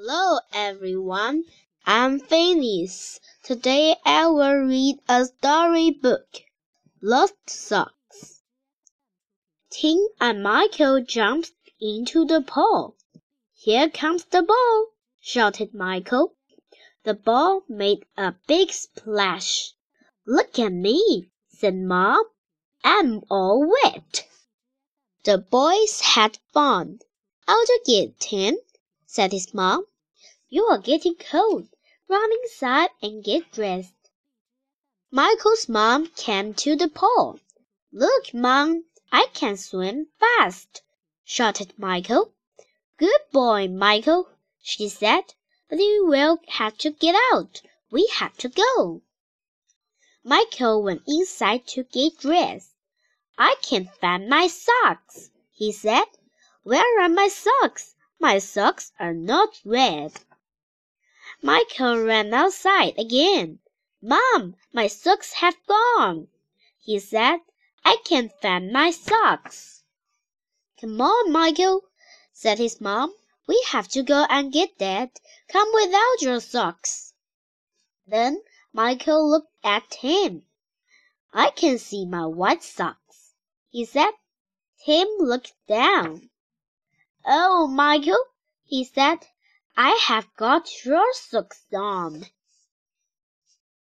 Hello everyone, I'm Phineas. Today I will read a story book, Lost Socks. Tim and Michael jumped into the pool. Here comes the ball, shouted Michael. The ball made a big splash. Look at me, said Mom. I'm all wet. The boys had fun. I'll get Tim said his mom. You are getting cold. Run inside and get dressed. Michael's mom came to the pool. Look, Mom, I can swim fast, shouted Michael. Good boy, Michael, she said, but you will have to get out. We have to go. Michael went inside to get dressed. I can't find my socks, he said. Where are my socks? My socks are not red. Michael ran outside again. Mom, my socks have gone, he said. I can't find my socks. Come on, Michael, said his mom. We have to go and get Dad. Come without your socks. Then Michael looked at Tim. I can see my white socks, he said. Tim looked down. Oh, Michael, he said, I have got your socks on.